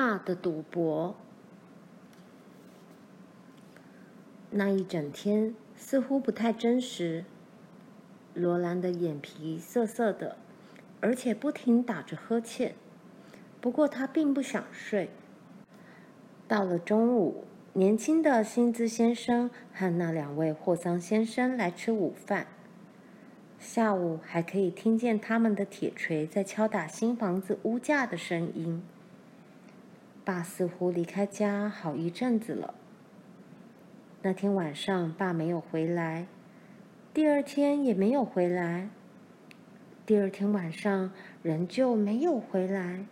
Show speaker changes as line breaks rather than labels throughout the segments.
大的赌博。那一整天似乎不太真实。罗兰的眼皮涩涩的，而且不停打着呵欠。不过他并不想睡。到了中午，年轻的薪资先生和那两位霍桑先生来吃午饭。下午还可以听见他们的铁锤在敲打新房子屋架的声音。爸似乎离开家好一阵子了。那天晚上，爸没有回来，第二天也没有回来，第二天晚上仍旧没有回来。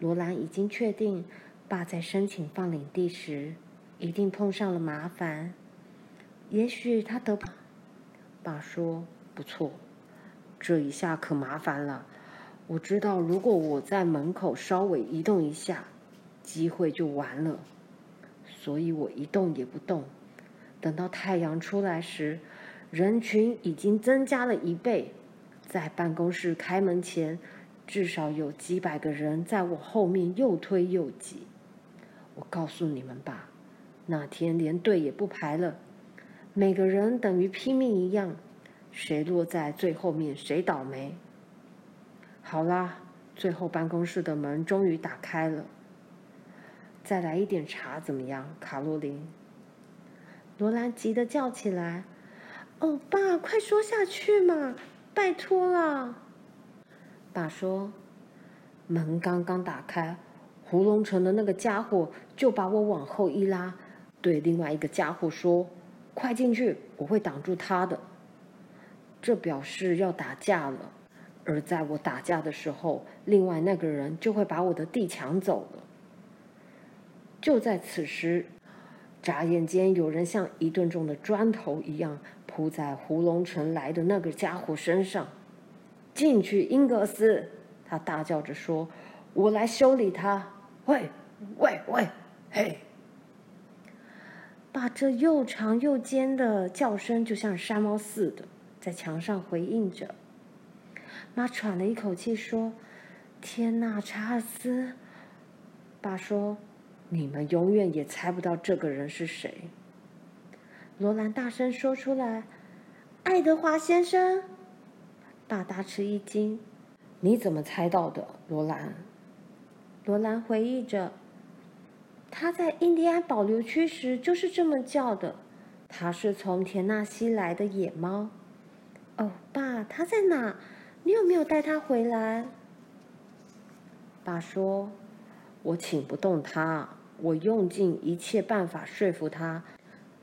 罗兰已经确定，爸在申请放领地时一定碰上了麻烦。也许他得。爸说：“不错，这一下可麻烦了。我知道，如果我在门口稍微移动一下，机会就完了。所以我一动也不动。等到太阳出来时，人群已经增加了一倍。在办公室开门前，至少有几百个人在我后面又推又挤。我告诉你们吧，那天连队也不排了。”每个人等于拼命一样，谁落在最后面谁倒霉。好啦，最后办公室的门终于打开了。再来一点茶怎么样，卡洛琳？罗兰急得叫起来：“哦，爸，快说下去嘛，拜托了。”爸说：“门刚刚打开，胡龙城的那个家伙就把我往后一拉，对另外一个家伙说。”快进去！我会挡住他的。这表示要打架了，而在我打架的时候，另外那个人就会把我的地抢走了。就在此时，眨眼间，有人像一吨重的砖头一样扑在胡龙城来的那个家伙身上。进去，英格斯！他大叫着说：“我来修理他。”喂，喂，喂，嘿！把这又长又尖的叫声，就像山猫似的，在墙上回应着。妈喘了一口气说：“天哪，查尔斯！”爸说：“你们永远也猜不到这个人是谁。”罗兰大声说出来：“爱德华先生！”爸大吃一惊：“你怎么猜到的，罗兰？”罗兰回忆着。他在印第安保留区时就是这么叫的。他是从田纳西来的野猫。哦，爸，他在哪？你有没有带他回来？爸说：“我请不动他，我用尽一切办法说服他，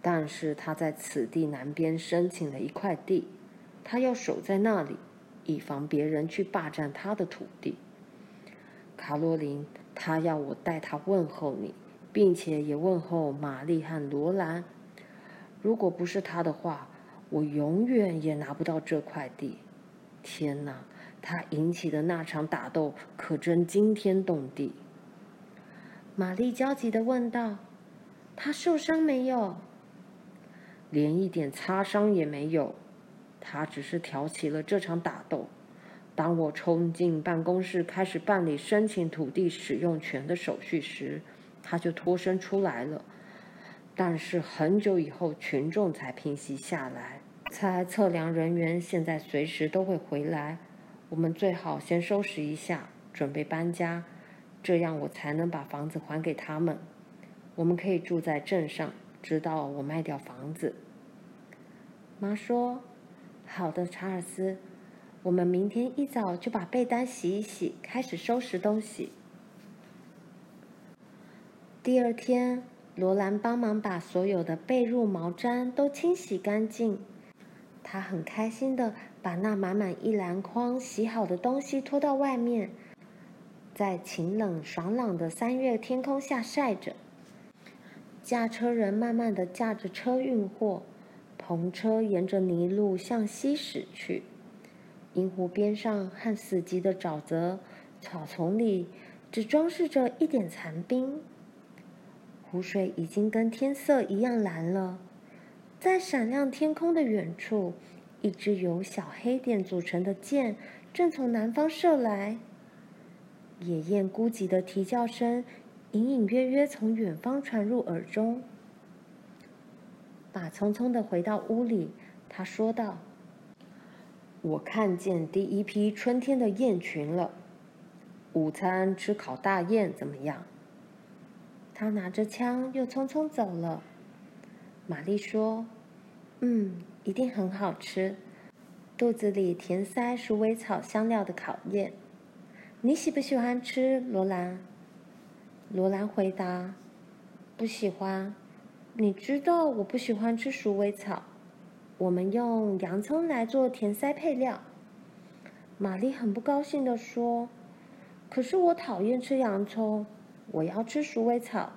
但是他在此地南边申请了一块地，他要守在那里，以防别人去霸占他的土地。卡洛琳，他要我带他问候你。”并且也问候玛丽和罗兰。如果不是他的话，我永远也拿不到这块地。天哪，他引起的那场打斗可真惊天动地。玛丽焦急的问道：“他受伤没有？”“连一点擦伤也没有。他只是挑起了这场打斗。当我冲进办公室开始办理申请土地使用权的手续时。”他就脱身出来了，但是很久以后，群众才平息下来。猜测量人员现在随时都会回来，我们最好先收拾一下，准备搬家，这样我才能把房子还给他们。我们可以住在镇上，直到我卖掉房子。妈说：“好的，查尔斯，我们明天一早就把被单洗一洗，开始收拾东西。”第二天，罗兰帮忙把所有的被褥、毛毡都清洗干净。他很开心的把那满满一篮筐洗好的东西拖到外面，在晴冷爽朗的三月天空下晒着。驾车人慢慢的驾着车运货，篷车沿着泥路向西驶去。银湖边上和死寂的沼泽草丛里，只装饰着一点残冰。湖水已经跟天色一样蓝了，在闪亮天空的远处，一支由小黑点组成的箭正从南方射来。野雁孤寂的啼叫声隐隐约约从远方传入耳中。爸匆匆的回到屋里，他说道：“我看见第一批春天的雁群了。午餐吃烤大雁怎么样？”他拿着枪又匆匆走了。玛丽说：“嗯，一定很好吃，肚子里填塞鼠尾草香料的考验。你喜不喜欢吃，罗兰？”罗兰回答：“不喜欢。”你知道我不喜欢吃鼠尾草，我们用洋葱来做填塞配料。玛丽很不高兴地说：“可是我讨厌吃洋葱，我要吃鼠尾草。”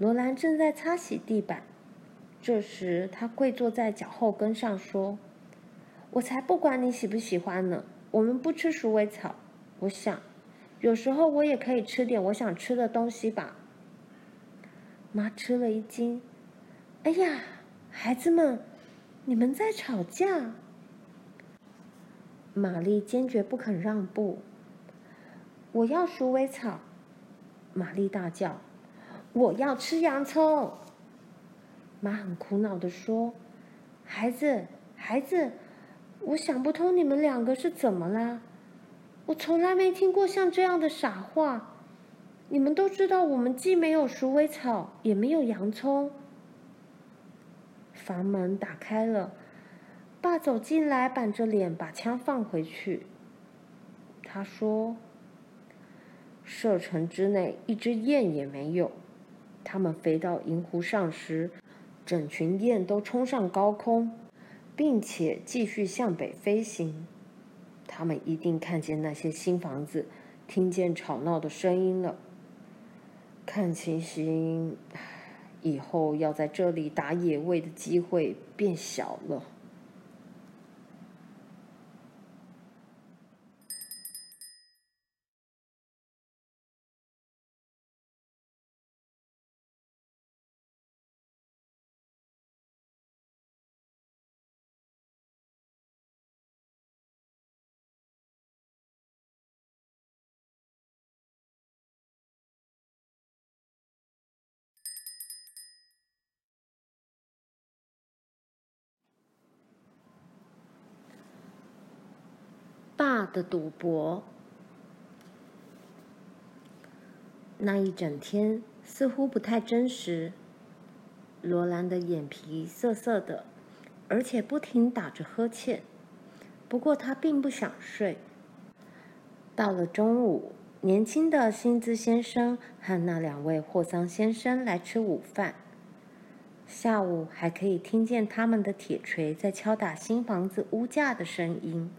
罗兰正在擦洗地板，这时他跪坐在脚后跟上说：“我才不管你喜不喜欢呢，我们不吃鼠尾草。我想，有时候我也可以吃点我想吃的东西吧。”妈吃了一惊，“哎呀，孩子们，你们在吵架！”玛丽坚决不肯让步。“我要鼠尾草！”玛丽大叫，“我要吃洋葱！”妈很苦恼地说：“孩子，孩子，我想不通你们两个是怎么了？我从来没听过像这样的傻话。”你们都知道，我们既没有鼠尾草，也没有洋葱。房门打开了，爸走进来，板着脸把枪放回去。他说：“射程之内一只雁也没有。它们飞到银湖上时，整群雁都冲上高空，并且继续向北飞行。它们一定看见那些新房子，听见吵闹的声音了。”看情形，以后要在这里打野味的机会变小了。爸的赌博。那一整天似乎不太真实。罗兰的眼皮涩涩的，而且不停打着呵欠。不过他并不想睡。到了中午，年轻的薪资先生和那两位霍桑先生来吃午饭。下午还可以听见他们的铁锤在敲打新房子屋架的声音。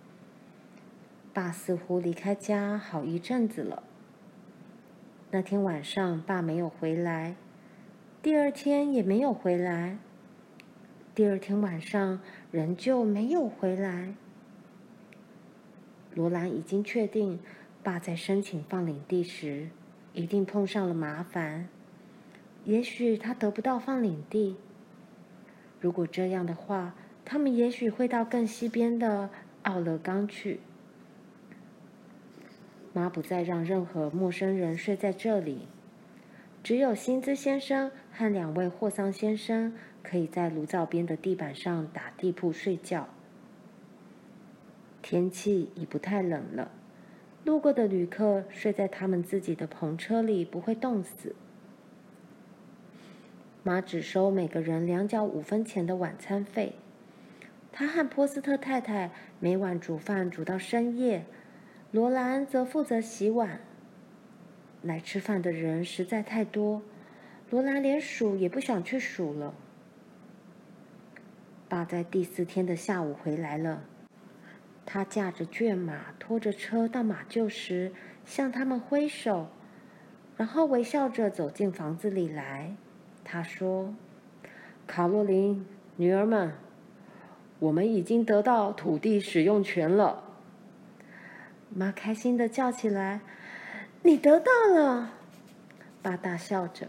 爸似乎离开家好一阵子了。那天晚上，爸没有回来，第二天也没有回来，第二天晚上仍旧没有回来。罗兰已经确定，爸在申请放领地时一定碰上了麻烦。也许他得不到放领地。如果这样的话，他们也许会到更西边的奥勒冈去。妈不再让任何陌生人睡在这里，只有辛兹先生和两位霍桑先生可以在炉灶边的地板上打地铺睡觉。天气已不太冷了，路过的旅客睡在他们自己的篷车里不会冻死。妈只收每个人两角五分钱的晚餐费。她和波斯特太太每晚煮饭煮到深夜。罗兰则负责洗碗。来吃饭的人实在太多，罗兰连数也不想去数了。爸在第四天的下午回来了，他驾着骏马，拖着车到马厩时，向他们挥手，然后微笑着走进房子里来。他说：“卡洛琳，女儿们，我们已经得到土地使用权了。”妈开心地叫起来：“你得到了！”爸大笑着：“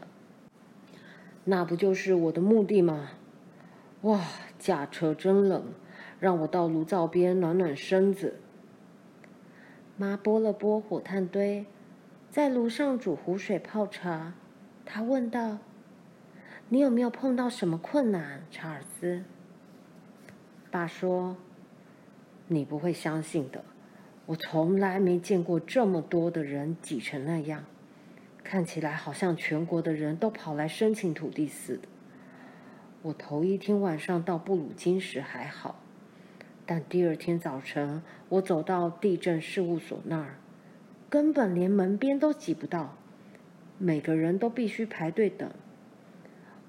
那不就是我的目的吗？”哇，驾车真冷，让我到炉灶边暖暖身子。妈拨了拨火炭堆，在炉上煮壶水泡茶。她问道：“你有没有碰到什么困难，查尔斯？”爸说：“你不会相信的，我从来没见过这么多的人挤成那样，看起来好像全国的人都跑来申请土地似的。我头一天晚上到布鲁金时还好，但第二天早晨我走到地震事务所那儿，根本连门边都挤不到，每个人都必须排队等。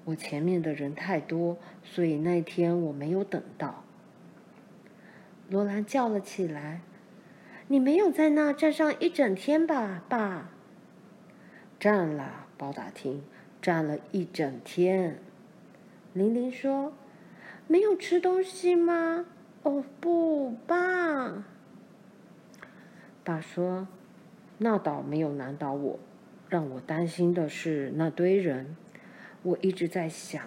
我前面的人太多，所以那天我没有等到。”罗兰叫了起来：“你没有在那站上一整天吧，爸？”“站了，包打听，站了一整天。”玲玲说：“没有吃东西吗？”“哦，不，爸。”爸说：“那倒没有难倒我，让我担心的是那堆人。我一直在想。”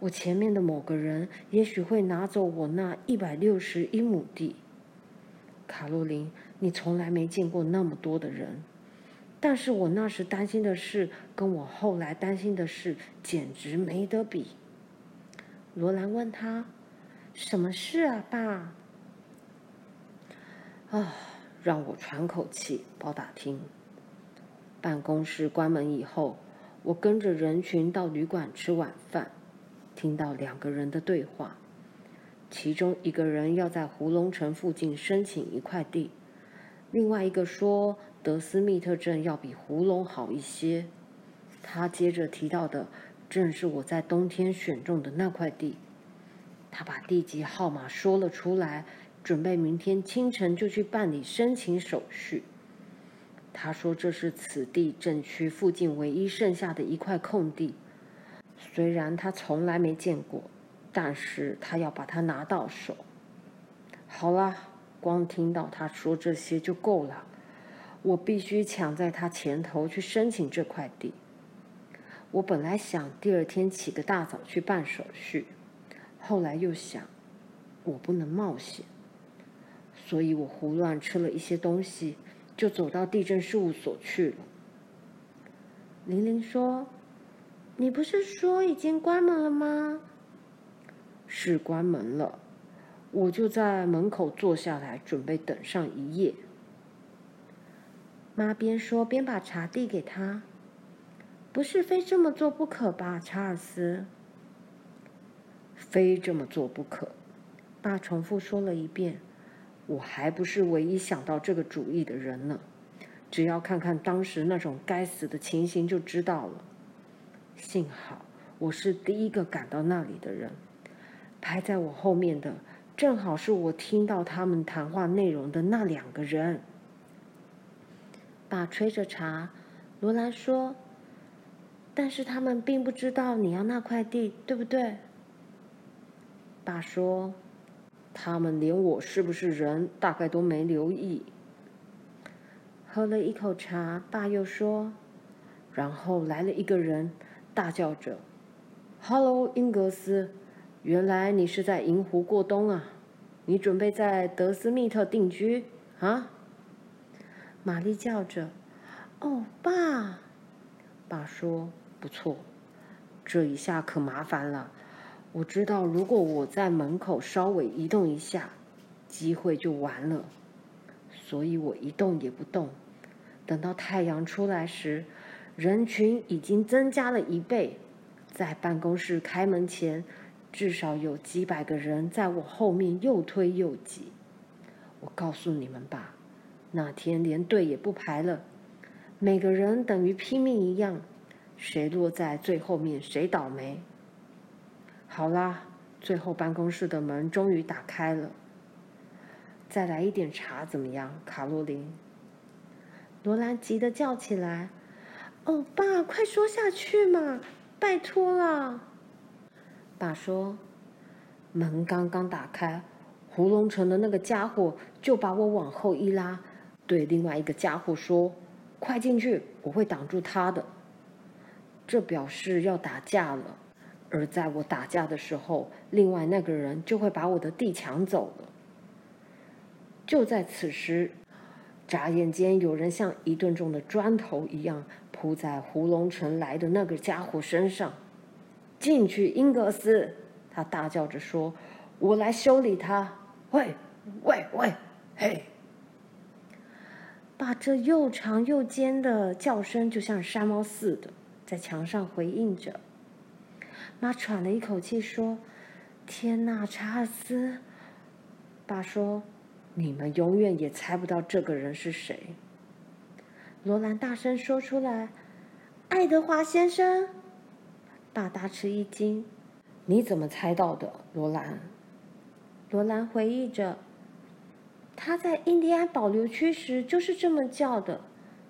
我前面的某个人也许会拿走我那一百六十一亩地。卡洛琳，你从来没见过那么多的人，但是我那时担心的事，跟我后来担心的事简直没得比。罗兰问他：“什么事啊，爸？”啊，让我喘口气，包打听。办公室关门以后，我跟着人群到旅馆吃晚饭。听到两个人的对话，其中一个人要在胡龙城附近申请一块地，另外一个说德斯密特镇要比胡龙好一些。他接着提到的正是我在冬天选中的那块地。他把地籍号码说了出来，准备明天清晨就去办理申请手续。他说这是此地镇区附近唯一剩下的一块空地。虽然他从来没见过，但是他要把它拿到手。好了，光听到他说这些就够了。我必须抢在他前头去申请这块地。我本来想第二天起个大早去办手续，后来又想，我不能冒险，所以我胡乱吃了一些东西，就走到地震事务所去了。玲玲说。你不是说已经关门了吗？是关门了，我就在门口坐下来，准备等上一夜。妈边说边把茶递给他。不是非这么做不可吧，查尔斯？非这么做不可。爸重复说了一遍。我还不是唯一想到这个主意的人呢。只要看看当时那种该死的情形就知道了。幸好我是第一个赶到那里的人，排在我后面的正好是我听到他们谈话内容的那两个人。爸吹着茶，罗兰说：“但是他们并不知道你要那块地，对不对？”爸说：“他们连我是不是人大概都没留意。”喝了一口茶，爸又说：“然后来了一个人。”大叫着哈喽，英格斯，原来你是在银湖过冬啊？你准备在德斯密特定居啊？”玛丽叫着：“哦，爸！”爸说：“不错，这一下可麻烦了。我知道，如果我在门口稍微移动一下，机会就完了。所以我一动也不动，等到太阳出来时。”人群已经增加了一倍，在办公室开门前，至少有几百个人在我后面又推又挤。我告诉你们吧，那天连队也不排了，每个人等于拼命一样，谁落在最后面谁倒霉。好啦，最后办公室的门终于打开了。再来一点茶怎么样，卡洛琳？罗兰急得叫起来。哦，爸，快说下去嘛，拜托了。爸说：“门刚刚打开，胡龙城的那个家伙就把我往后一拉，对另外一个家伙说：‘快进去，我会挡住他的。’这表示要打架了。而在我打架的时候，另外那个人就会把我的地抢走了。就在此时，眨眼间，有人像一吨重的砖头一样扑在胡龙城来的那个家伙身上。进去，英格斯！他大叫着说：“我来修理他。”喂，喂，喂，嘿！把这又长又尖的叫声，就像山猫似的，在墙上回应着。妈喘了一口气说：“天哪，查尔斯！”爸说：“你们永远也猜不到这个人是谁。”罗兰大声说出来：“爱德华先生！”爸大吃一惊：“你怎么猜到的，罗兰？”罗兰回忆着：“他在印第安保留区时就是这么叫的。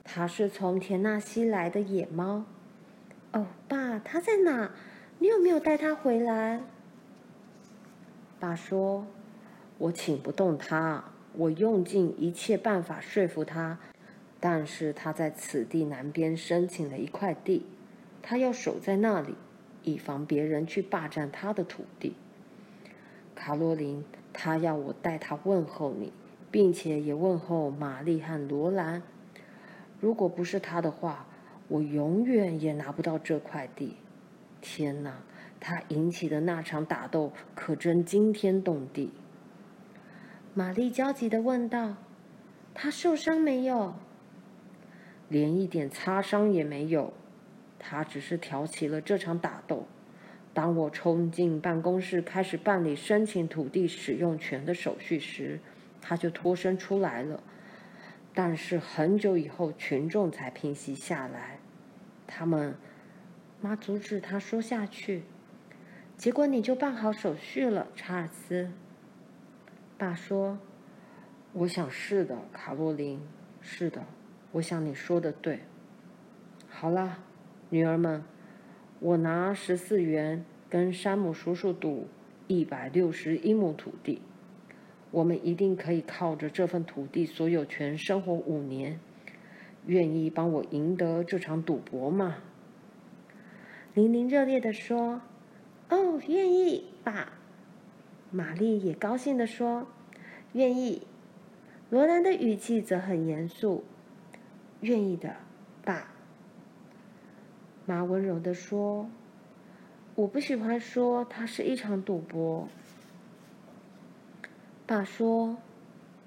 他是从田纳西来的野猫。”“哦，爸，他在哪？你有没有带他回来？”爸说。我请不动他，我用尽一切办法说服他，但是他在此地南边申请了一块地，他要守在那里，以防别人去霸占他的土地。卡洛琳，他要我代他问候你，并且也问候玛丽和罗兰。如果不是他的话，我永远也拿不到这块地。天哪，他引起的那场打斗可真惊天动地。玛丽焦急地问道：“他受伤没有？连一点擦伤也没有。他只是挑起了这场打斗。当我冲进办公室开始办理申请土地使用权的手续时，他就脱身出来了。但是很久以后，群众才平息下来。他们……妈阻止他说下去。结果你就办好手续了，查尔斯。”爸说：“我想是的，卡洛琳，是的，我想你说的对。好了，女儿们，我拿十四元跟山姆叔叔赌一百六十一亩土地，我们一定可以靠着这份土地所有权生活五年。愿意帮我赢得这场赌博吗？”琳琳热烈地说：“哦，愿意，爸。”玛丽也高兴地说：“愿意。”罗兰的语气则很严肃：“愿意的，爸。”妈温柔地说：“我不喜欢说它是一场赌博。”爸说：“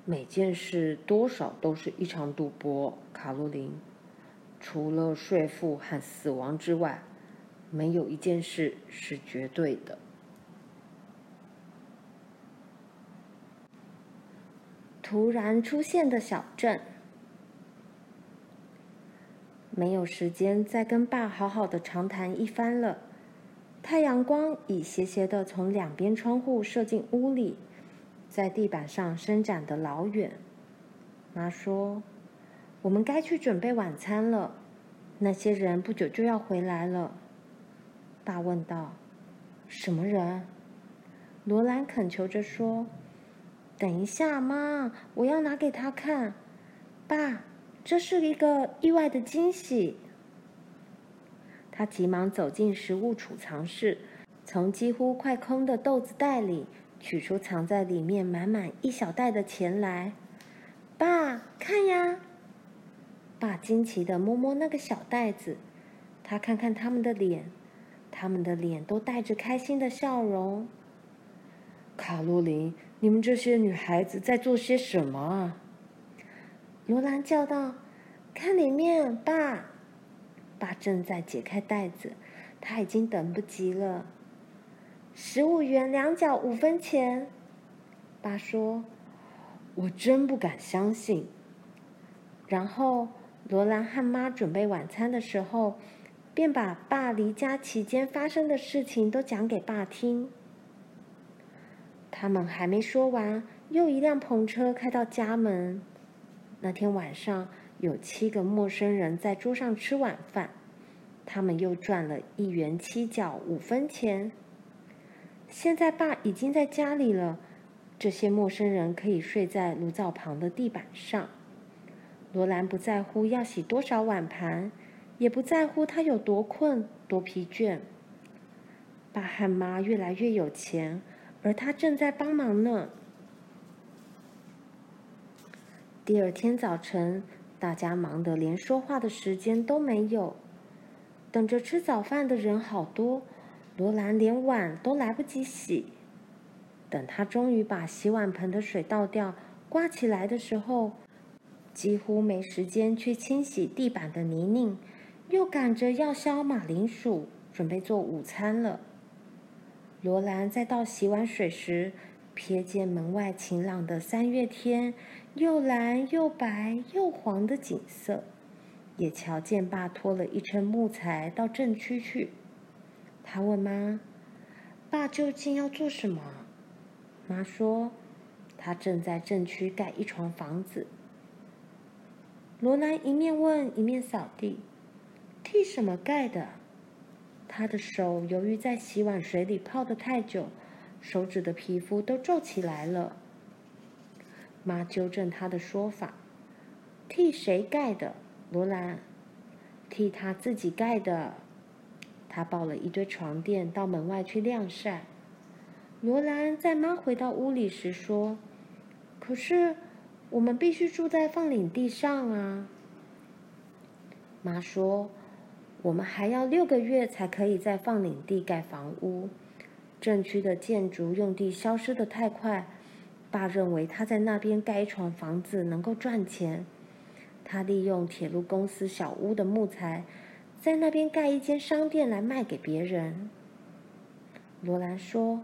每件事多少都是一场赌博，卡洛琳。除了税负和死亡之外，没有一件事是绝对的。”突然出现的小镇，没有时间再跟爸好好的长谈一番了。太阳光已斜斜的从两边窗户射进屋里，在地板上伸展的老远。妈说：“我们该去准备晚餐了，那些人不久就要回来了。”爸问道：“什么人？”罗兰恳求着说。等一下，妈，我要拿给他看。爸，这是一个意外的惊喜。他急忙走进食物储藏室，从几乎快空的豆子袋里取出藏在里面满满一小袋的钱来。爸，看呀！爸惊奇地摸摸那个小袋子，他看看他们的脸，他们的脸都带着开心的笑容。卡洛琳。你们这些女孩子在做些什么啊？罗兰叫道：“看里面，爸！”爸正在解开袋子，他已经等不及了。十五元两角五分钱，爸说：“我真不敢相信。”然后罗兰和妈准备晚餐的时候，便把爸离家期间发生的事情都讲给爸听。他们还没说完，又一辆篷车开到家门。那天晚上，有七个陌生人在桌上吃晚饭，他们又赚了一元七角五分钱。现在爸已经在家里了，这些陌生人可以睡在炉灶旁的地板上。罗兰不在乎要洗多少碗盘，也不在乎他有多困多疲倦。爸和妈越来越有钱。而他正在帮忙呢。第二天早晨，大家忙得连说话的时间都没有。等着吃早饭的人好多，罗兰连碗都来不及洗。等他终于把洗碗盆的水倒掉、挂起来的时候，几乎没时间去清洗地板的泥泞，又赶着要削马铃薯，准备做午餐了。罗兰在倒洗碗水时，瞥见门外晴朗的三月天，又蓝又白又黄的景色，也瞧见爸拖了一车木材到镇区去。他问妈：“爸究竟要做什么？”妈说：“他正在镇区盖一幢房子。”罗兰一面问一面扫地：“替什么盖的？”他的手由于在洗碗水里泡得太久。手指的皮肤都皱起来了。妈纠正他的说法：“替谁盖的，罗兰？替他自己盖的。”他抱了一堆床垫到门外去晾晒。罗兰在妈回到屋里时说：“可是我们必须住在放领地上啊。”妈说：“我们还要六个月才可以在放领地盖房屋。”镇区的建筑用地消失的太快，爸认为他在那边盖一幢房子能够赚钱。他利用铁路公司小屋的木材，在那边盖一间商店来卖给别人。罗兰说：“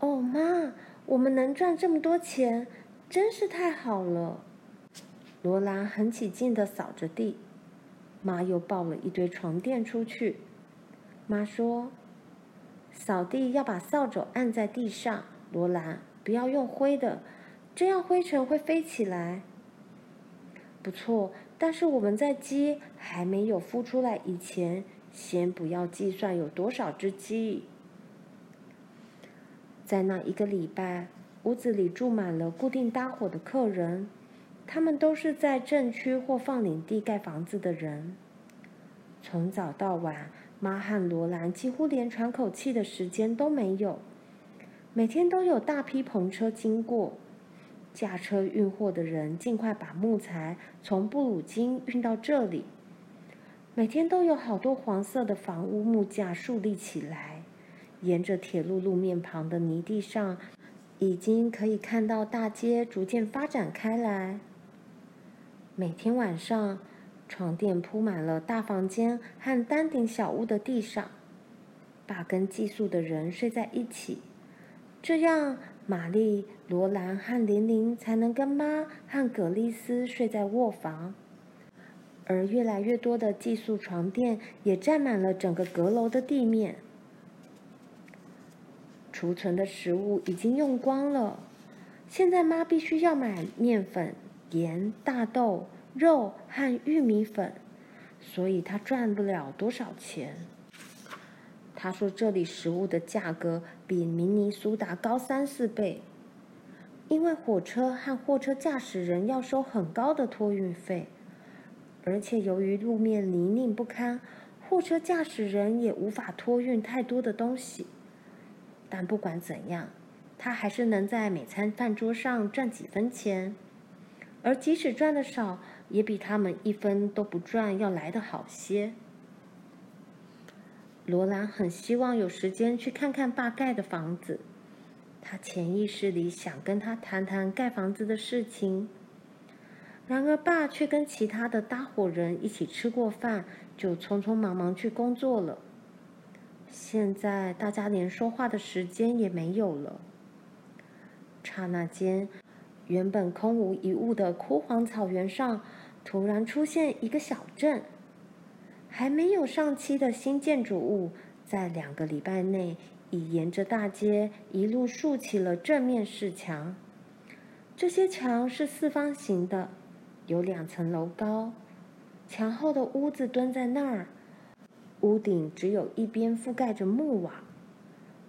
哦，妈，我们能赚这么多钱，真是太好了。”罗兰很起劲地扫着地，妈又抱了一堆床垫出去。妈说。扫地要把扫帚按在地上，罗兰，不要用灰的，这样灰尘会飞起来。不错，但是我们在鸡还没有孵出来以前，先不要计算有多少只鸡。在那一个礼拜，屋子里住满了固定搭伙的客人，他们都是在镇区或放领地盖房子的人，从早到晚。妈和罗兰几乎连喘口气的时间都没有。每天都有大批篷车经过，驾车运货的人尽快把木材从布鲁金运到这里。每天都有好多黄色的房屋木架竖立起来，沿着铁路路面旁的泥地上，已经可以看到大街逐渐发展开来。每天晚上。床垫铺满了大房间和单顶小屋的地上，爸跟寄宿的人睡在一起，这样玛丽、罗兰和琳琳才能跟妈和葛丽丝睡在卧房，而越来越多的寄宿床垫也占满了整个阁楼的地面。储存的食物已经用光了，现在妈必须要买面粉、盐、大豆。肉和玉米粉，所以他赚不了多少钱。他说这里食物的价格比明尼苏达高三四倍，因为火车和货车驾驶人要收很高的托运费，而且由于路面泥泞不堪，货车驾驶人也无法托运太多的东西。但不管怎样，他还是能在每餐饭桌上赚几分钱，而即使赚的少，也比他们一分都不赚要来得好些。罗兰很希望有时间去看看爸盖的房子，他潜意识里想跟他谈谈盖房子的事情。然而，爸却跟其他的搭伙人一起吃过饭，就匆匆忙忙去工作了。现在大家连说话的时间也没有了。刹那间，原本空无一物的枯黄草原上，突然出现一个小镇，还没有上漆的新建筑物，在两个礼拜内已沿着大街一路竖起了正面式墙。这些墙是四方形的，有两层楼高。墙后的屋子蹲在那儿，屋顶只有一边覆盖着木瓦。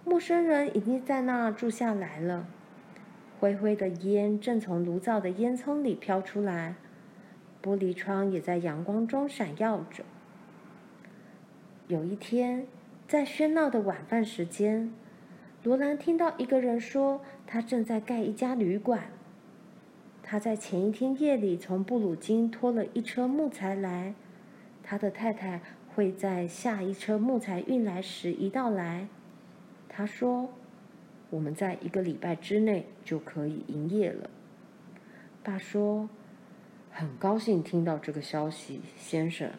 陌生人已经在那住下来了。灰灰的烟正从炉灶的烟囱里飘出来。玻璃窗也在阳光中闪耀着。有一天，在喧闹的晚饭时间，罗兰听到一个人说，他正在盖一家旅馆。他在前一天夜里从布鲁金拖了一车木材来，他的太太会在下一车木材运来时一道来。他说：“我们在一个礼拜之内就可以营业了。”爸说：“很高兴听到这个消息，先生。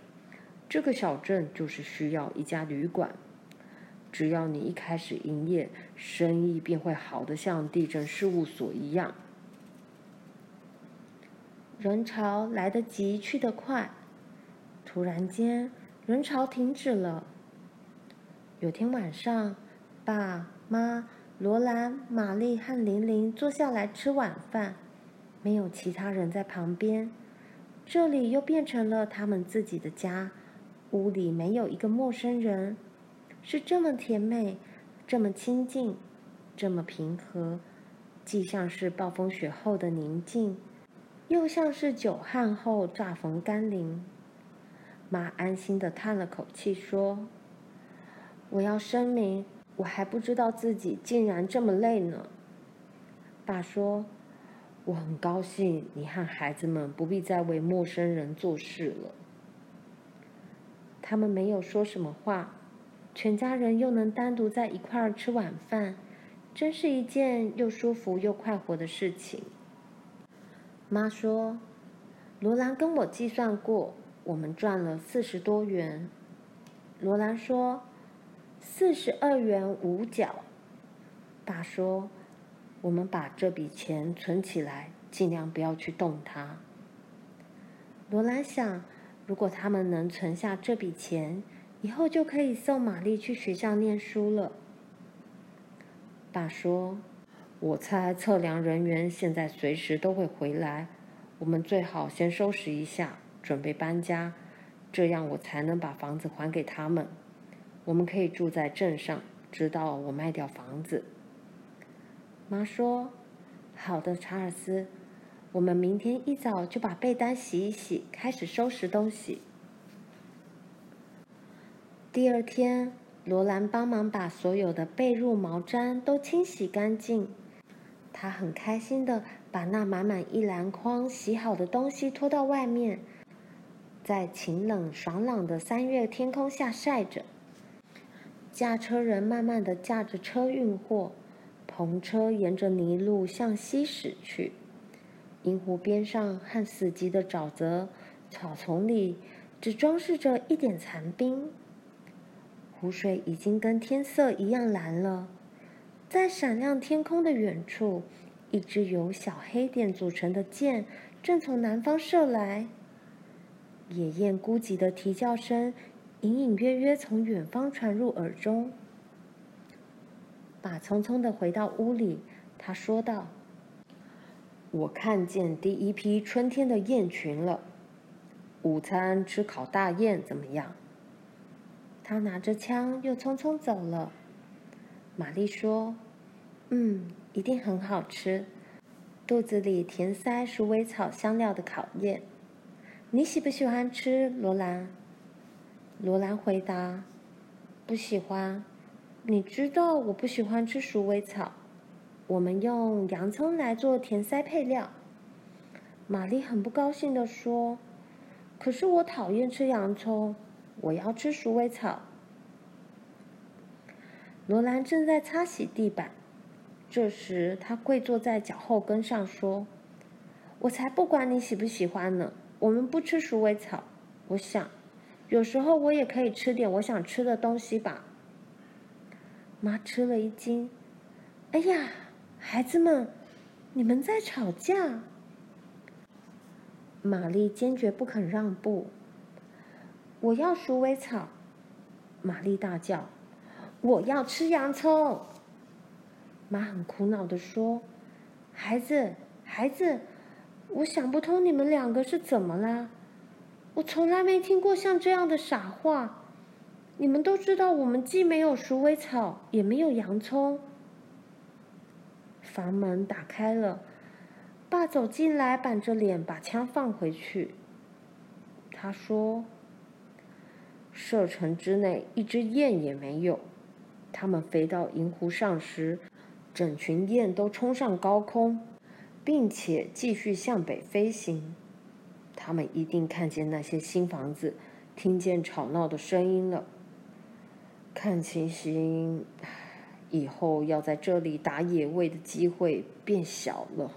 这个小镇就是需要一家旅馆。只要你一开始营业，生意便会好得像地震事务所一样。”人潮来得急，去得快。突然间，人潮停止了。有天晚上，爸妈、罗兰、玛丽和玲玲坐下来吃晚饭，没有其他人在旁边。这里又变成了他们自己的家，屋里没有一个陌生人，是这么甜美，这么亲近，这么平和，既像是暴风雪后的宁静。又像是久旱后乍逢甘霖，妈安心地叹了口气，说：“我要声明，我还不知道自己竟然这么累呢。”爸说：“我很高兴你和孩子们不必再为陌生人做事了。”他们没有说什么话，全家人又能单独在一块儿吃晚饭，真是一件又舒服又快活的事情。妈说：“罗兰跟我计算过，我们赚了四十多元。”罗兰说：“四十二元五角。”爸说：“我们把这笔钱存起来，尽量不要去动它。”罗兰想，如果他们能存下这笔钱，以后就可以送玛丽去学校念书了。爸说。我猜测量人员现在随时都会回来，我们最好先收拾一下，准备搬家，这样我才能把房子还给他们。我们可以住在镇上，直到我卖掉房子。妈说：“好的，查尔斯，我们明天一早就把被单洗一洗，开始收拾东西。”第二天，罗兰帮忙把所有的被褥、毛毡都清洗干净。他很开心地把那满满一篮筐洗好的东西拖到外面，在晴冷爽朗的三月天空下晒着。驾车人慢慢地驾着车运货，篷车沿着泥路向西驶去。银湖边上和死寂的沼泽草丛里，只装饰着一点残冰。湖水已经跟天色一样蓝了。在闪亮天空的远处，一支由小黑点组成的箭正从南方射来。野雁孤寂的啼叫声隐隐约约从远方传入耳中。马匆匆地回到屋里，他说道：“我看见第一批春天的雁群了。午餐吃烤大雁怎么样？”他拿着枪又匆匆走了。玛丽说：“嗯，一定很好吃，肚子里填塞鼠尾草香料的烤雁。你喜不喜欢吃，罗兰？”罗兰回答：“不喜欢。你知道我不喜欢吃鼠尾草。我们用洋葱来做填塞配料。”玛丽很不高兴地说：“可是我讨厌吃洋葱，我要吃鼠尾草。”罗兰正在擦洗地板，这时他跪坐在脚后跟上说：“我才不管你喜不喜欢呢！我们不吃鼠尾草。我想，有时候我也可以吃点我想吃的东西吧。”妈吃了一惊：“哎呀，孩子们，你们在吵架！”玛丽坚决不肯让步。“我要鼠尾草！”玛丽大叫。我要吃洋葱。妈很苦恼地说：“孩子，孩子，我想不通你们两个是怎么啦？我从来没听过像这样的傻话。你们都知道，我们既没有鼠尾草，也没有洋葱。”房门打开了，爸走进来，板着脸把枪放回去。他说：“射程之内，一只雁也没有。”他们飞到银湖上时，整群雁都冲上高空，并且继续向北飞行。他们一定看见那些新房子，听见吵闹的声音了。看情形，以后要在这里打野味的机会变小了。